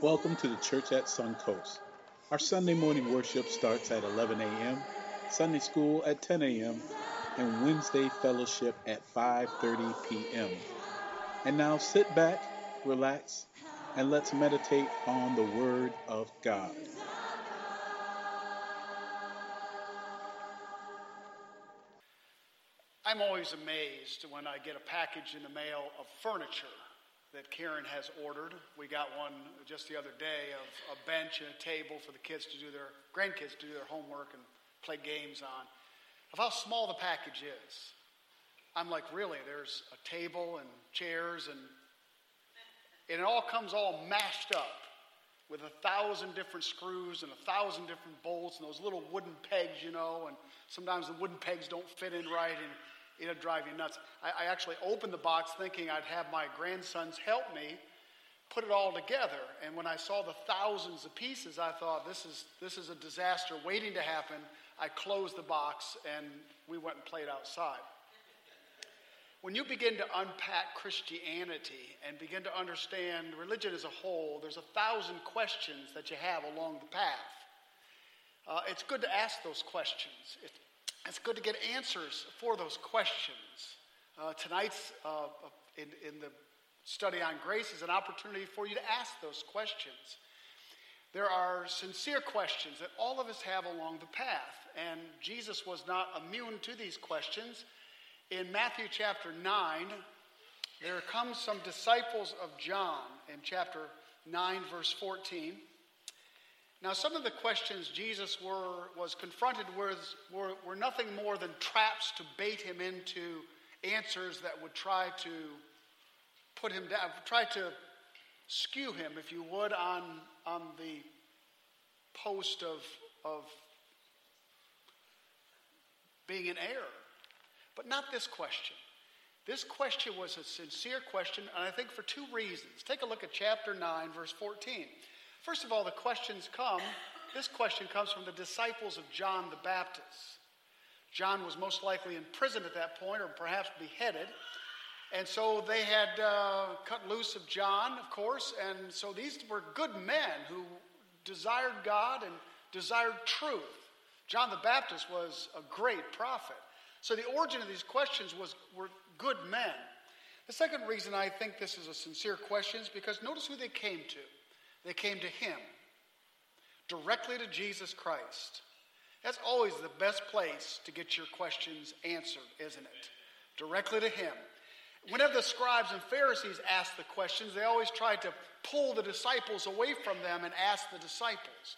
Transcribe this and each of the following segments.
Welcome to the Church at Suncoast. Our Sunday morning worship starts at 11 a.m., Sunday school at 10 a.m., and Wednesday fellowship at 5:30 p.m. And now sit back, relax, and let's meditate on the word of God. I'm always amazed when I get a package in the mail of furniture that Karen has ordered. We got one just the other day of a bench and a table for the kids to do their grandkids to do their homework and play games on. Of how small the package is. I'm like, really? There's a table and chairs and and it all comes all mashed up with a thousand different screws and a thousand different bolts and those little wooden pegs, you know, and sometimes the wooden pegs don't fit in right and it'll drive you nuts. I, I actually opened the box thinking I'd have my grandsons help me put it all together. And when I saw the thousands of pieces, I thought, this is, this is a disaster waiting to happen. I closed the box and we went and played outside. When you begin to unpack Christianity and begin to understand religion as a whole, there's a thousand questions that you have along the path. Uh, it's good to ask those questions. It's it's good to get answers for those questions. Uh, tonight's uh, in, in the study on grace is an opportunity for you to ask those questions. There are sincere questions that all of us have along the path, and Jesus was not immune to these questions. In Matthew chapter 9, there comes some disciples of John in chapter 9, verse 14. Now, some of the questions Jesus were, was confronted with were, were nothing more than traps to bait him into answers that would try to put him down, try to skew him, if you would, on, on the post of, of being in error. But not this question. This question was a sincere question, and I think for two reasons. Take a look at chapter 9, verse 14. First of all, the questions come. This question comes from the disciples of John the Baptist. John was most likely in prison at that point, or perhaps beheaded. And so they had uh, cut loose of John, of course. And so these were good men who desired God and desired truth. John the Baptist was a great prophet. So the origin of these questions was were good men. The second reason I think this is a sincere question is because notice who they came to. They came to him, directly to Jesus Christ. That's always the best place to get your questions answered, isn't it? Directly to him. Whenever the scribes and Pharisees asked the questions, they always tried to pull the disciples away from them and ask the disciples,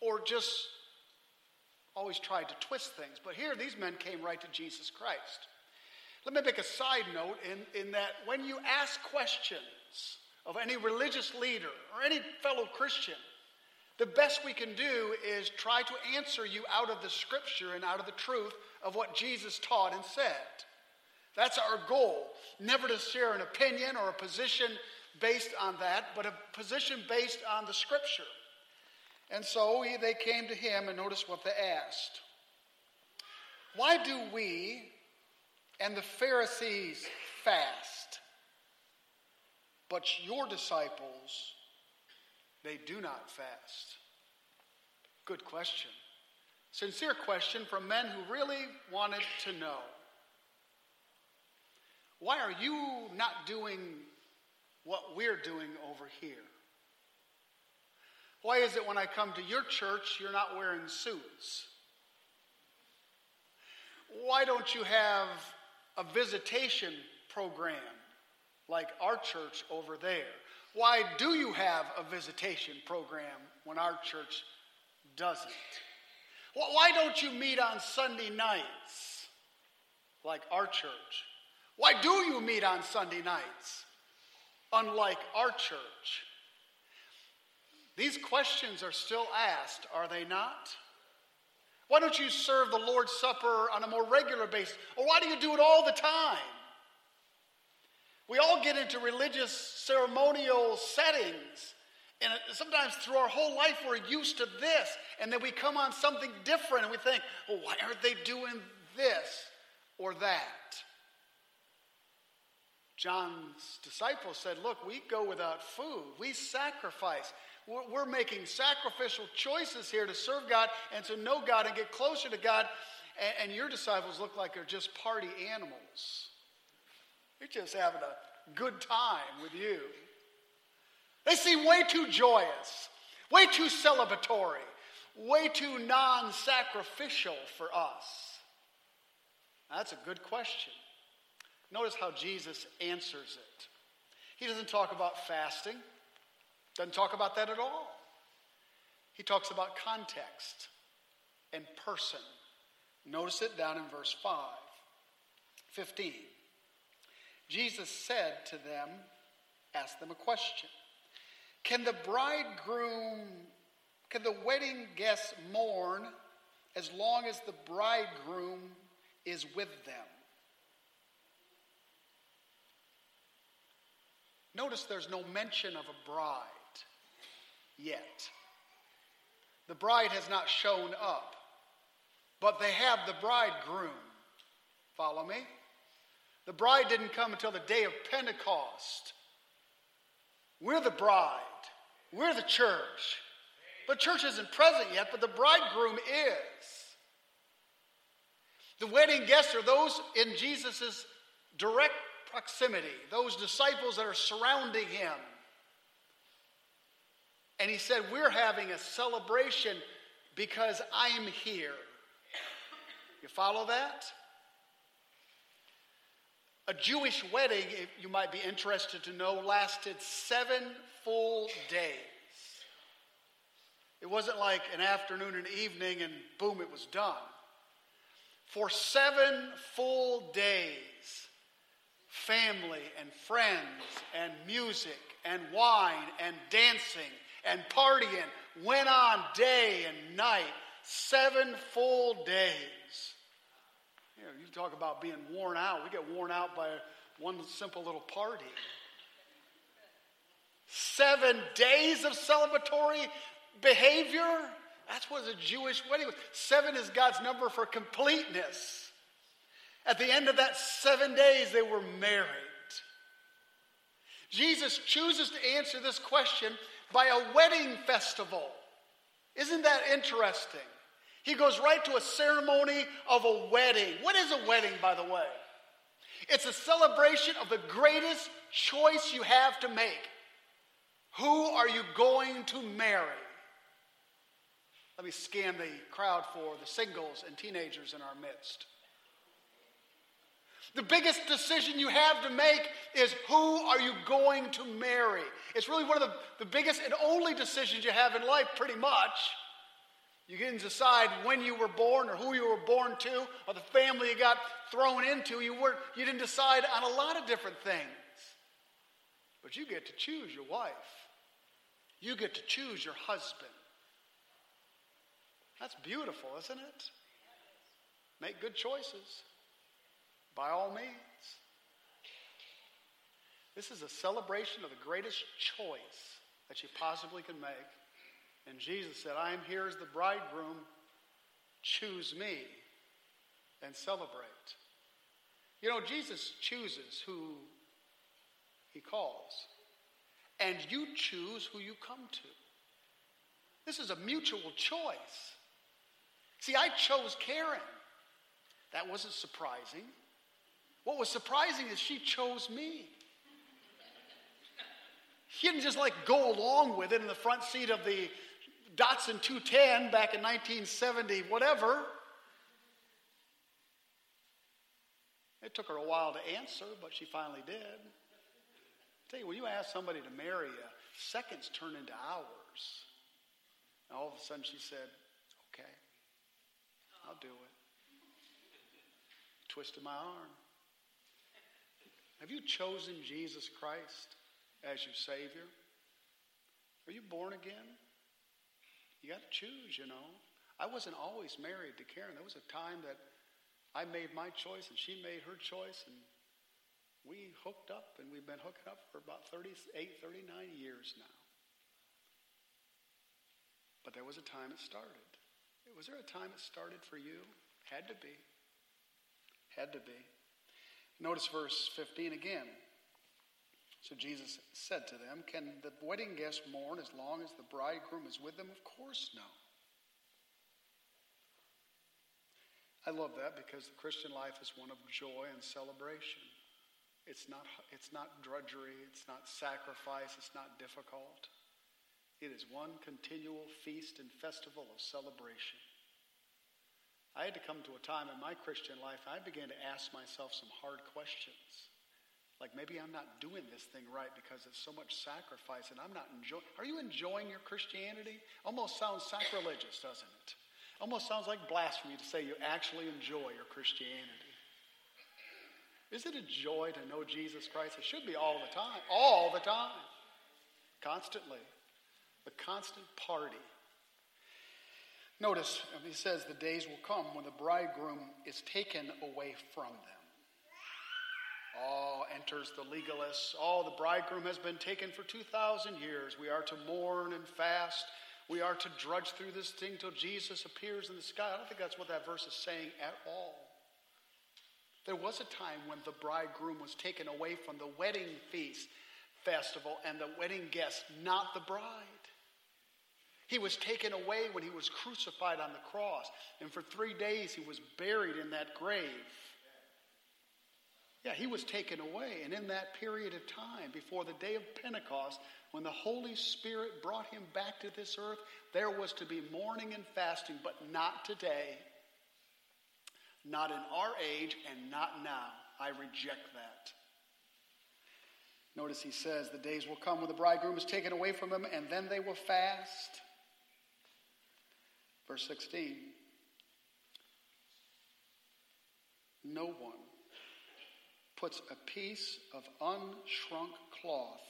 or just always tried to twist things. But here, these men came right to Jesus Christ. Let me make a side note in, in that when you ask questions, of any religious leader or any fellow Christian, the best we can do is try to answer you out of the scripture and out of the truth of what Jesus taught and said. That's our goal. Never to share an opinion or a position based on that, but a position based on the scripture. And so they came to him, and notice what they asked Why do we and the Pharisees fast? But your disciples, they do not fast. Good question. Sincere question from men who really wanted to know. Why are you not doing what we're doing over here? Why is it when I come to your church, you're not wearing suits? Why don't you have a visitation program like our church over there? Why do you have a visitation program when our church doesn't? Why don't you meet on Sunday nights like our church? Why do you meet on Sunday nights unlike our church? These questions are still asked, are they not? Why don't you serve the Lord's Supper on a more regular basis? Or why do you do it all the time? We all get into religious ceremonial settings. And sometimes through our whole life, we're used to this. And then we come on something different and we think, well, why aren't they doing this or that? John's disciples said, Look, we go without food, we sacrifice. We're, making sacrificial choices here to serve God and to know God and get closer to God. And your disciples look like they're just party animals. They're just having a good time with you. They seem way too joyous, way too celebratory, way too non sacrificial for us. That's a good question. Notice how Jesus answers it. He doesn't talk about fasting, doesn't talk about that at all. He talks about context and person. Notice it down in verse 5. 15. Jesus said to them, asked them a question Can the bridegroom, can the wedding guests mourn as long as the bridegroom is with them? Notice there's no mention of a bride yet. The bride has not shown up, but they have the bridegroom. Follow me? The bride didn't come until the day of Pentecost. We're the bride, we're the church. The church isn't present yet, but the bridegroom is. The wedding guests are those in Jesus' direct proximity, those disciples that are surrounding him. And he said, We're having a celebration because I'm here. You follow that? A Jewish wedding, if you might be interested to know, lasted seven full days. It wasn't like an afternoon and evening and boom, it was done. For seven full days, family and friends and music and wine and dancing and partying went on day and night, seven full days. You, know, you talk about being worn out. We get worn out by one simple little party. Seven days of celebratory behavior. That's what a Jewish wedding was. Seven is God's number for completeness. At the end of that seven days, they were married. Jesus chooses to answer this question by a wedding festival. Isn't that interesting? He goes right to a ceremony of a wedding. What is a wedding, by the way? It's a celebration of the greatest choice you have to make. Who are you going to marry? Let me scan the crowd for the singles and teenagers in our midst. The biggest decision you have to make is who are you going to marry? It's really one of the, the biggest and only decisions you have in life, pretty much. You didn't decide when you were born or who you were born to or the family you got thrown into. You, weren't, you didn't decide on a lot of different things. But you get to choose your wife, you get to choose your husband. That's beautiful, isn't it? Make good choices by all means. This is a celebration of the greatest choice that you possibly can make. And Jesus said, I am here as the bridegroom. Choose me and celebrate. You know, Jesus chooses who he calls, and you choose who you come to. This is a mutual choice. See, I chose Karen. That wasn't surprising. What was surprising is she chose me. She didn't just like go along with it in the front seat of the Datsun 210 back in 1970, whatever. It took her a while to answer, but she finally did. I tell you, when you ask somebody to marry you, seconds turn into hours. And all of a sudden she said, Okay, I'll do it. Twisted my arm. Have you chosen Jesus Christ as your Savior? Are you born again? You got to choose, you know. I wasn't always married to Karen. There was a time that I made my choice and she made her choice, and we hooked up, and we've been hooking up for about 38, 39 years now. But there was a time it started. Was there a time it started for you? Had to be. Had to be. Notice verse 15 again. So Jesus said to them, Can the wedding guests mourn as long as the bridegroom is with them? Of course, no. I love that because the Christian life is one of joy and celebration. It's not, it's not drudgery, it's not sacrifice, it's not difficult. It is one continual feast and festival of celebration. I had to come to a time in my Christian life, I began to ask myself some hard questions. Like maybe I'm not doing this thing right because it's so much sacrifice and I'm not enjoying. Are you enjoying your Christianity? Almost sounds sacrilegious, doesn't it? Almost sounds like blasphemy to say you actually enjoy your Christianity. Is it a joy to know Jesus Christ? It should be all the time. All the time. Constantly. The constant party. Notice, he says, the days will come when the bridegroom is taken away from them. Oh, enters the legalists. Oh, the bridegroom has been taken for 2,000 years. We are to mourn and fast. We are to drudge through this thing till Jesus appears in the sky. I don't think that's what that verse is saying at all. There was a time when the bridegroom was taken away from the wedding feast festival and the wedding guests, not the bride. He was taken away when he was crucified on the cross, and for three days he was buried in that grave. Yeah, he was taken away. And in that period of time, before the day of Pentecost, when the Holy Spirit brought him back to this earth, there was to be mourning and fasting, but not today. Not in our age and not now. I reject that. Notice he says, The days will come when the bridegroom is taken away from them, and then they will fast. Verse 16 No one puts a piece of unshrunk cloth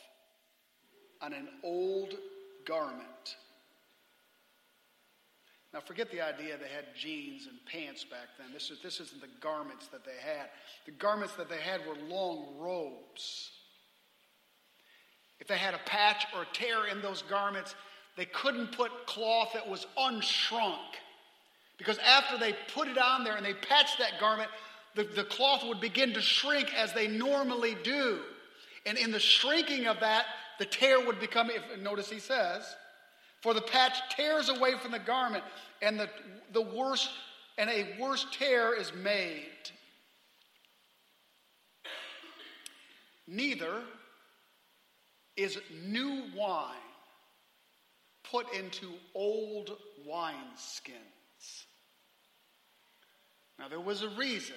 on an old garment. Now, forget the idea they had jeans and pants back then. This, is, this isn't the garments that they had. The garments that they had were long robes. If they had a patch or a tear in those garments, they couldn't put cloth that was unshrunk. Because after they put it on there and they patched that garment, the, the cloth would begin to shrink as they normally do. And in the shrinking of that, the tear would become, if, notice he says, for the patch tears away from the garment, and the, the worst, and a worse tear is made. Neither is new wine put into old wineskins. Now, there was a reason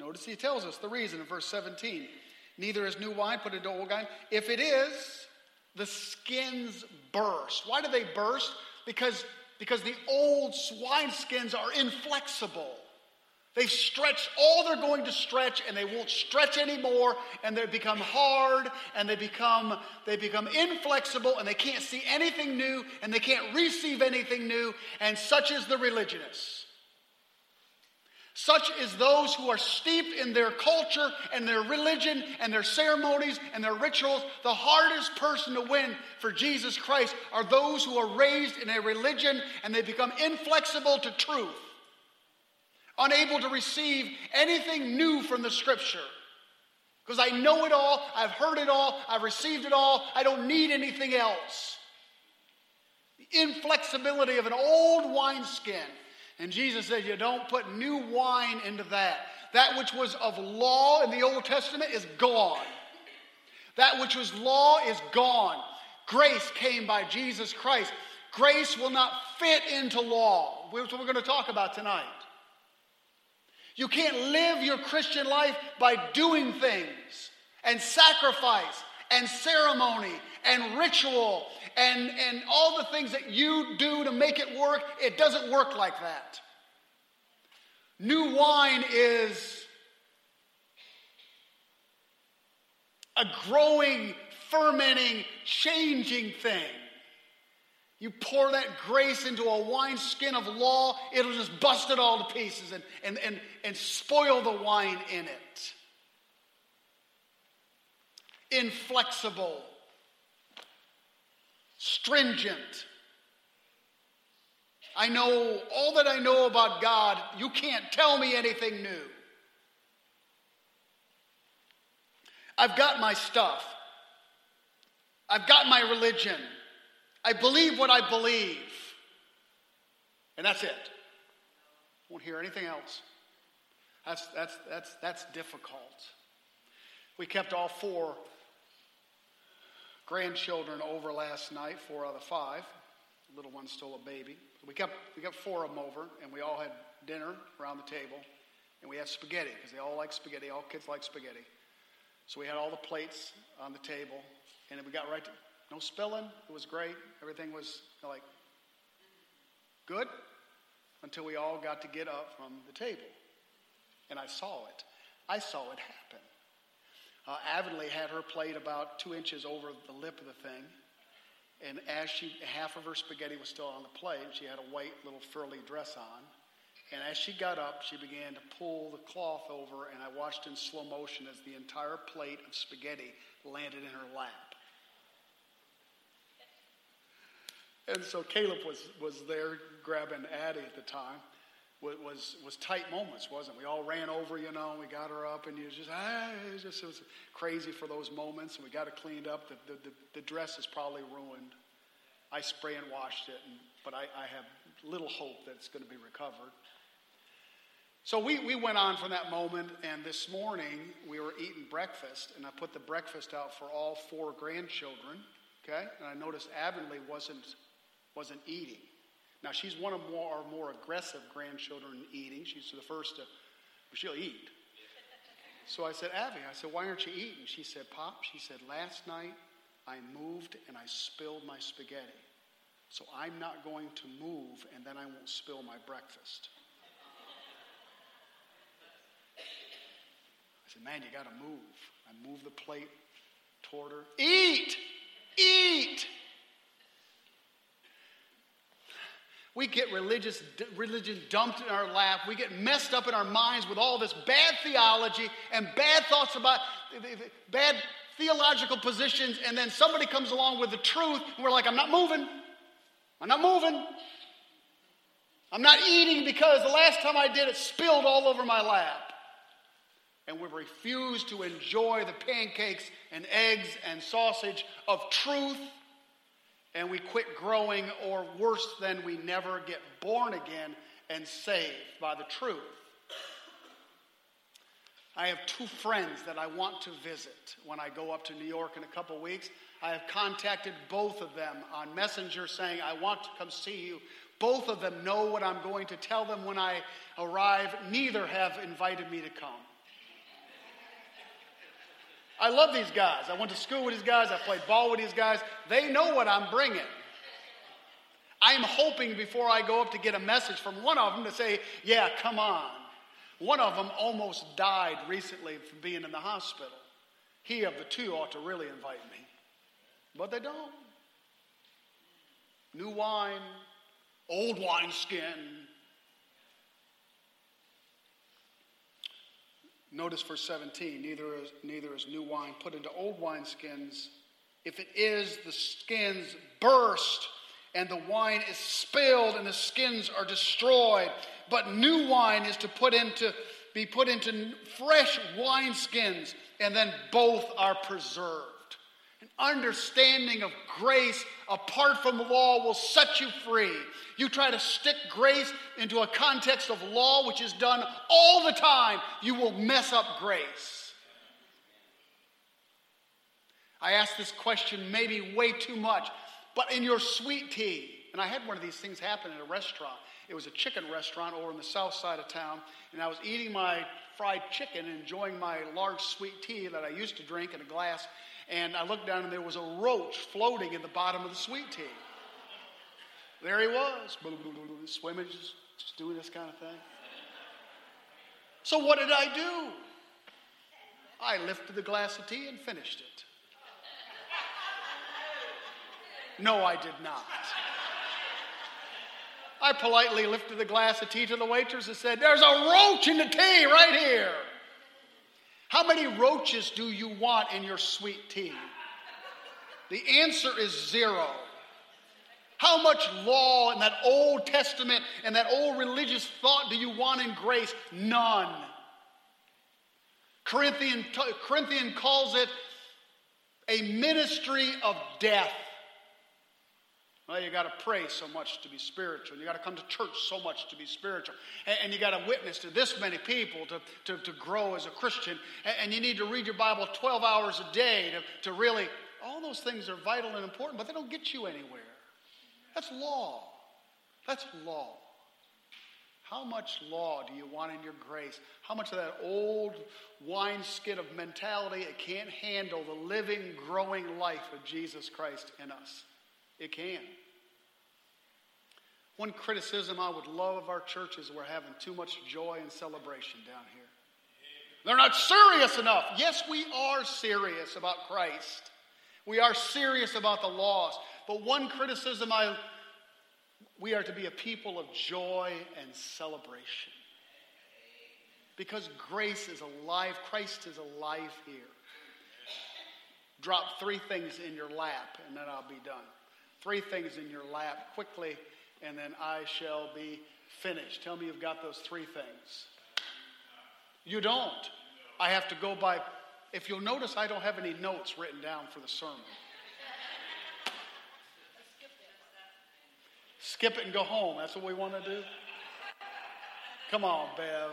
Notice he tells us the reason in verse 17. Neither is new wine put into old wine. If it is, the skins burst. Why do they burst? Because, because the old swine skins are inflexible. They've stretched all they're going to stretch and they won't stretch anymore and they become hard and they become they become inflexible and they can't see anything new and they can't receive anything new and such is the religionists. Such as those who are steeped in their culture and their religion and their ceremonies and their rituals. The hardest person to win for Jesus Christ are those who are raised in a religion and they become inflexible to truth, unable to receive anything new from the scripture. Because I know it all, I've heard it all, I've received it all, I don't need anything else. The inflexibility of an old wineskin and Jesus said, You don't put new wine into that. That which was of law in the Old Testament is gone. That which was law is gone. Grace came by Jesus Christ. Grace will not fit into law, which we're going to talk about tonight. You can't live your Christian life by doing things and sacrifice and ceremony and ritual and, and all the things that you do to make it work, it doesn't work like that. New wine is a growing, fermenting, changing thing. You pour that grace into a wineskin of law, it'll just bust it all to pieces and, and, and, and spoil the wine in it. Inflexible, stringent. I know all that I know about God. You can't tell me anything new. I've got my stuff. I've got my religion. I believe what I believe. And that's it. Won't hear anything else. That's, that's, that's, that's difficult. We kept all four grandchildren over last night, four out of five. The little one's still a baby. We kept, we kept four of them over, and we all had dinner around the table, and we had spaghetti, because they all like spaghetti. All kids like spaghetti. So we had all the plates on the table, and we got right to, no spilling. It was great. Everything was like good until we all got to get up from the table. And I saw it. I saw it happen. Uh, Avonlea had her plate about two inches over the lip of the thing. And as she, half of her spaghetti was still on the plate, and she had a white little furly dress on. And as she got up, she began to pull the cloth over, and I watched in slow motion as the entire plate of spaghetti landed in her lap. And so Caleb was, was there grabbing Addie at the time. Was, was, was tight moments, wasn't it? We all ran over, you know, we got her up, and you just, ah, it was just it was crazy for those moments, and we got it cleaned up. The, the, the, the dress is probably ruined. I spray and washed it, and, but I, I have little hope that it's going to be recovered. So we, we went on from that moment, and this morning we were eating breakfast, and I put the breakfast out for all four grandchildren, okay? And I noticed Avonlea wasn't wasn't eating. Now, she's one of more, our more aggressive grandchildren eating. She's the first to, she'll eat. So I said, Abby, I said, why aren't you eating? She said, Pop, she said, last night I moved and I spilled my spaghetti. So I'm not going to move and then I won't spill my breakfast. I said, man, you got to move. I moved the plate toward her. Eat! Eat! We get religious, religion dumped in our lap. We get messed up in our minds with all this bad theology and bad thoughts about bad theological positions. And then somebody comes along with the truth, and we're like, I'm not moving. I'm not moving. I'm not eating because the last time I did it spilled all over my lap. And we refuse to enjoy the pancakes and eggs and sausage of truth and we quit growing, or worse than we never get born again and saved by the truth. I have two friends that I want to visit when I go up to New York in a couple weeks. I have contacted both of them on Messenger saying, I want to come see you. Both of them know what I'm going to tell them when I arrive. Neither have invited me to come. I love these guys. I went to school with these guys. I played ball with these guys. They know what I'm bringing. I'm hoping before I go up to get a message from one of them to say, Yeah, come on. One of them almost died recently from being in the hospital. He of the two ought to really invite me. But they don't. New wine, old wineskin, Notice verse 17 neither is, neither is new wine put into old wineskins. If it is, the skins burst and the wine is spilled and the skins are destroyed. But new wine is to put into, be put into fresh wineskins, and then both are preserved. An understanding of grace apart from the law will set you free. You try to stick grace into a context of law, which is done all the time, you will mess up grace. I ask this question maybe way too much, but in your sweet tea, and I had one of these things happen at a restaurant. It was a chicken restaurant over on the south side of town, and I was eating my fried chicken and enjoying my large sweet tea that I used to drink in a glass and I looked down and there was a roach floating in the bottom of the sweet tea. There he was, swimming, just, just doing this kind of thing. So what did I do? I lifted the glass of tea and finished it. No, I did not. I politely lifted the glass of tea to the waitress and said, There's a roach in the tea right here. How many roaches do you want in your sweet tea? The answer is zero. How much law and that Old Testament and that old religious thought do you want in grace? None. Corinthian, Corinthian calls it a ministry of death. Well, you got to pray so much to be spiritual. You got to come to church so much to be spiritual. And, and you got to witness to this many people to, to, to grow as a Christian. And, and, you need to read your Bible 12 hours a day to, to really, all those things are vital and important, but they don't get you anywhere. That's law. That's law. How much law do you want in your grace? How much of that old wineskin of mentality it can't handle the living, growing life of Jesus Christ in us? It can. One criticism I would love of our church is we're having too much joy and celebration down here. They're not serious enough. Yes, we are serious about Christ. We are serious about the lost. But one criticism I we are to be a people of joy and celebration. Because grace is alive, Christ is alive here. Drop three things in your lap, and then I'll be done. Three things in your lap quickly, and then I shall be finished. Tell me you've got those three things. You don't. I have to go by. If you'll notice, I don't have any notes written down for the sermon. Skip it and go home. That's what we want to do? Come on, Bev.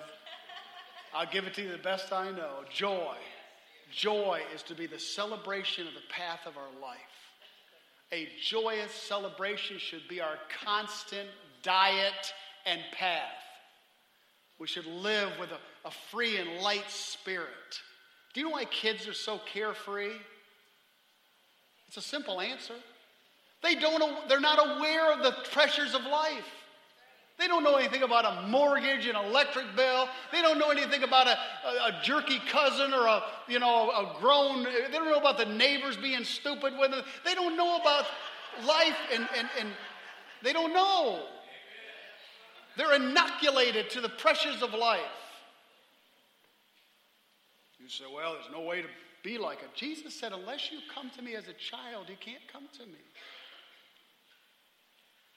I'll give it to you the best I know. Joy. Joy is to be the celebration of the path of our life. A joyous celebration should be our constant diet and path. We should live with a, a free and light spirit. Do you know why kids are so carefree? It's a simple answer. They don't, they're not aware of the pressures of life. They don't know anything about a mortgage, an electric bill. They don't know anything about a, a, a, jerky cousin or a, you know, a grown, they don't know about the neighbors being stupid with them. They don't know about life and, and, and they don't know. They're inoculated to the pressures of life. You say, well, there's no way to be like it. Jesus said, unless you come to me as a child, you can't come to me.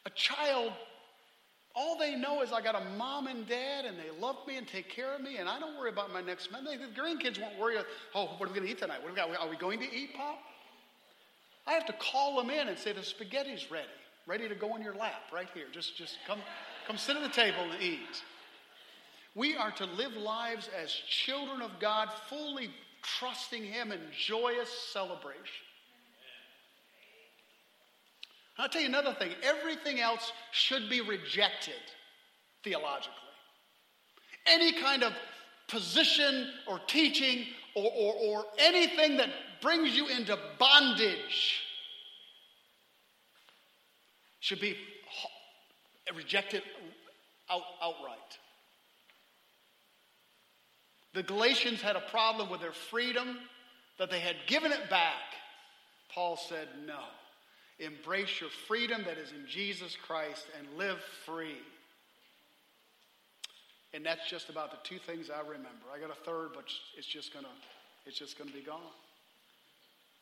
A child, all they know is I got a mom and dad and they love me and take care of me and I don't worry about my next meal. The grandkids won't worry, oh, what are we going to eat tonight? What are we going to eat, Pop? I have to call them in and say the spaghetti's ready, ready to go in your lap right here. Just, just come, come sit at the table and eat. We are to live lives as children of God, fully trusting Him in joyous celebration. I'll tell you another thing everything else should be rejected theologically. Any kind of position or teaching or, or, or anything that brings you into bondage should be rejected out, outright. The Galatians had a problem with their freedom, that they had given it back. Paul said, no. Embrace your freedom that is in Jesus Christ and live free. And that's just about the two things I remember. I got a third, but it's just gonna, it's just gonna be gone.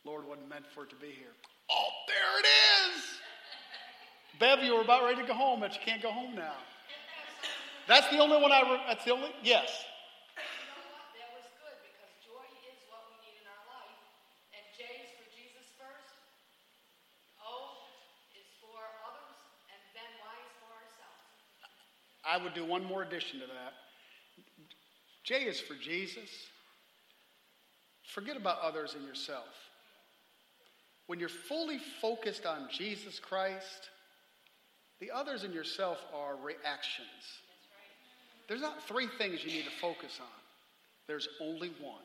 Lord wasn't meant for it to be here. Oh, there it is. Bev, you were about ready to go home, but you can't go home now. That's the only one I. Re- that's the only. Yes. I would do one more addition to that. J is for Jesus. Forget about others and yourself. When you're fully focused on Jesus Christ, the others and yourself are reactions. There's not three things you need to focus on, there's only one,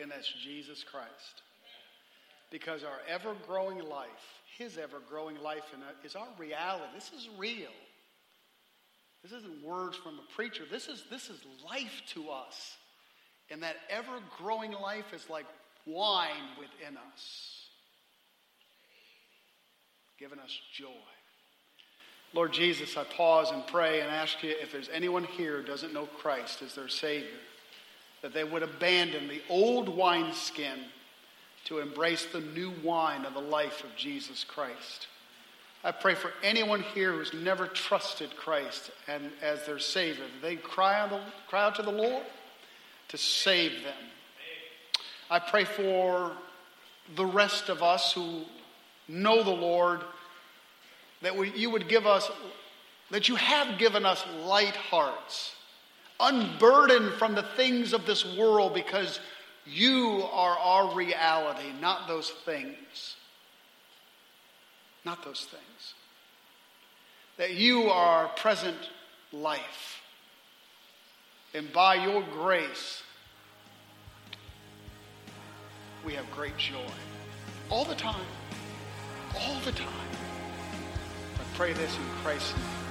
and that's Jesus Christ. Because our ever growing life, His ever growing life, is our reality. This is real. This isn't words from a preacher. This is, this is life to us. And that ever growing life is like wine within us, giving us joy. Lord Jesus, I pause and pray and ask you if there's anyone here who doesn't know Christ as their Savior, that they would abandon the old wineskin to embrace the new wine of the life of Jesus Christ. I pray for anyone here who's never trusted Christ and as their Savior. They cry, the, cry out to the Lord, to save them. I pray for the rest of us who know the Lord that we, you would give us, that you have given us light hearts, unburdened from the things of this world because you are our reality, not those things. Not those things. That you are present life. And by your grace, we have great joy. All the time. All the time. I pray this in Christ's name.